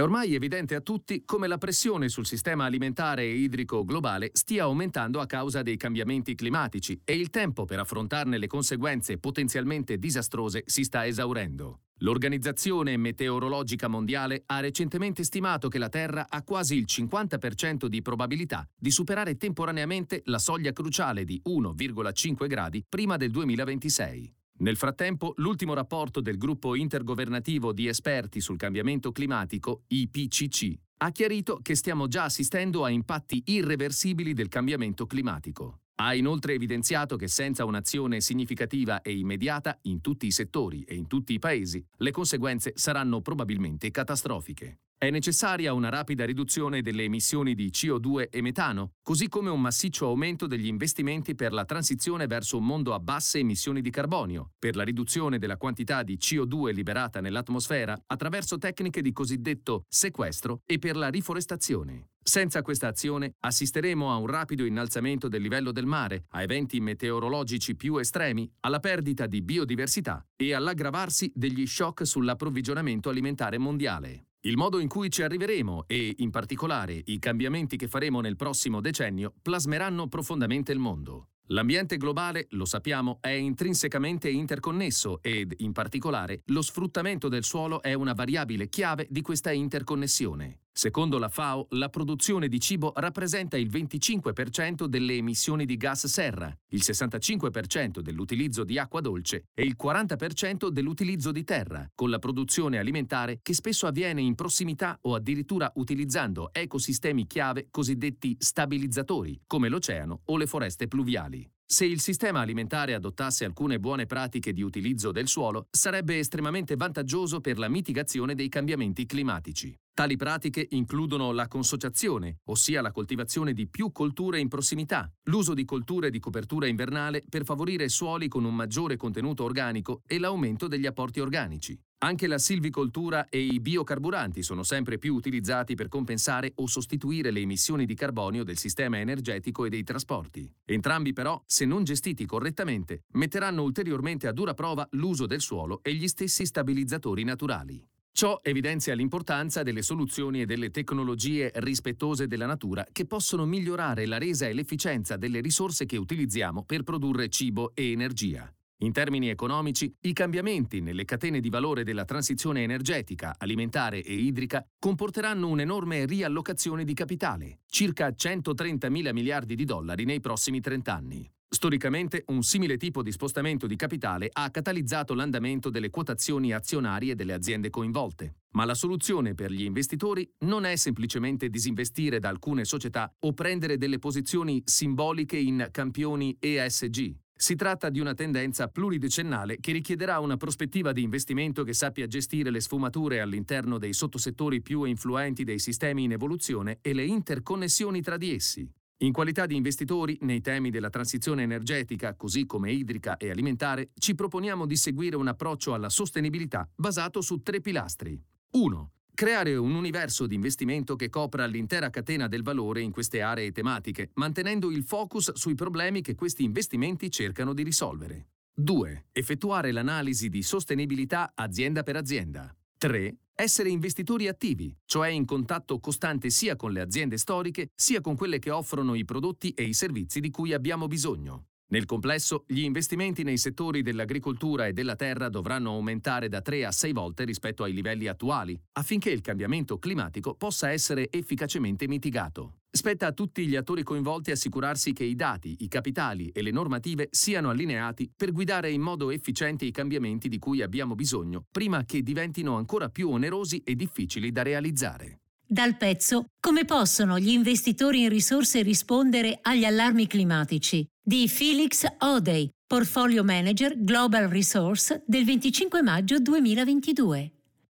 È ormai evidente a tutti come la pressione sul sistema alimentare e idrico globale stia aumentando a causa dei cambiamenti climatici e il tempo per affrontarne le conseguenze potenzialmente disastrose si sta esaurendo. L'Organizzazione Meteorologica Mondiale ha recentemente stimato che la Terra ha quasi il 50% di probabilità di superare temporaneamente la soglia cruciale di 1,5 gradi prima del 2026. Nel frattempo, l'ultimo rapporto del gruppo intergovernativo di esperti sul cambiamento climatico, IPCC, ha chiarito che stiamo già assistendo a impatti irreversibili del cambiamento climatico. Ha inoltre evidenziato che senza un'azione significativa e immediata in tutti i settori e in tutti i paesi, le conseguenze saranno probabilmente catastrofiche. È necessaria una rapida riduzione delle emissioni di CO2 e metano, così come un massiccio aumento degli investimenti per la transizione verso un mondo a basse emissioni di carbonio, per la riduzione della quantità di CO2 liberata nell'atmosfera attraverso tecniche di cosiddetto sequestro e per la riforestazione. Senza questa azione assisteremo a un rapido innalzamento del livello del mare, a eventi meteorologici più estremi, alla perdita di biodiversità e all'aggravarsi degli shock sull'approvvigionamento alimentare mondiale. Il modo in cui ci arriveremo e, in particolare, i cambiamenti che faremo nel prossimo decennio plasmeranno profondamente il mondo. L'ambiente globale, lo sappiamo, è intrinsecamente interconnesso ed, in particolare, lo sfruttamento del suolo è una variabile chiave di questa interconnessione. Secondo la FAO, la produzione di cibo rappresenta il 25% delle emissioni di gas serra, il 65% dell'utilizzo di acqua dolce e il 40% dell'utilizzo di terra, con la produzione alimentare che spesso avviene in prossimità o addirittura utilizzando ecosistemi chiave cosiddetti stabilizzatori, come l'oceano o le foreste pluviali. Se il sistema alimentare adottasse alcune buone pratiche di utilizzo del suolo, sarebbe estremamente vantaggioso per la mitigazione dei cambiamenti climatici. Tali pratiche includono la consociazione, ossia la coltivazione di più colture in prossimità, l'uso di colture di copertura invernale per favorire suoli con un maggiore contenuto organico e l'aumento degli apporti organici. Anche la silvicoltura e i biocarburanti sono sempre più utilizzati per compensare o sostituire le emissioni di carbonio del sistema energetico e dei trasporti. Entrambi però, se non gestiti correttamente, metteranno ulteriormente a dura prova l'uso del suolo e gli stessi stabilizzatori naturali. Ciò evidenzia l'importanza delle soluzioni e delle tecnologie rispettose della natura che possono migliorare la resa e l'efficienza delle risorse che utilizziamo per produrre cibo e energia. In termini economici, i cambiamenti nelle catene di valore della transizione energetica, alimentare e idrica comporteranno un'enorme riallocazione di capitale, circa 130 mila miliardi di dollari nei prossimi 30 anni. Storicamente un simile tipo di spostamento di capitale ha catalizzato l'andamento delle quotazioni azionarie delle aziende coinvolte. Ma la soluzione per gli investitori non è semplicemente disinvestire da alcune società o prendere delle posizioni simboliche in campioni ESG. Si tratta di una tendenza pluridecennale che richiederà una prospettiva di investimento che sappia gestire le sfumature all'interno dei sottosettori più influenti dei sistemi in evoluzione e le interconnessioni tra di essi. In qualità di investitori nei temi della transizione energetica, così come idrica e alimentare, ci proponiamo di seguire un approccio alla sostenibilità basato su tre pilastri. 1 creare un universo di investimento che copra l'intera catena del valore in queste aree tematiche, mantenendo il focus sui problemi che questi investimenti cercano di risolvere. 2. Effettuare l'analisi di sostenibilità azienda per azienda. 3. Essere investitori attivi, cioè in contatto costante sia con le aziende storiche sia con quelle che offrono i prodotti e i servizi di cui abbiamo bisogno. Nel complesso, gli investimenti nei settori dell'agricoltura e della terra dovranno aumentare da 3 a 6 volte rispetto ai livelli attuali, affinché il cambiamento climatico possa essere efficacemente mitigato. Spetta a tutti gli attori coinvolti assicurarsi che i dati, i capitali e le normative siano allineati per guidare in modo efficiente i cambiamenti di cui abbiamo bisogno, prima che diventino ancora più onerosi e difficili da realizzare. Dal pezzo Come possono gli investitori in risorse rispondere agli allarmi climatici? di Felix Odey, Portfolio Manager Global Resource del 25 maggio 2022.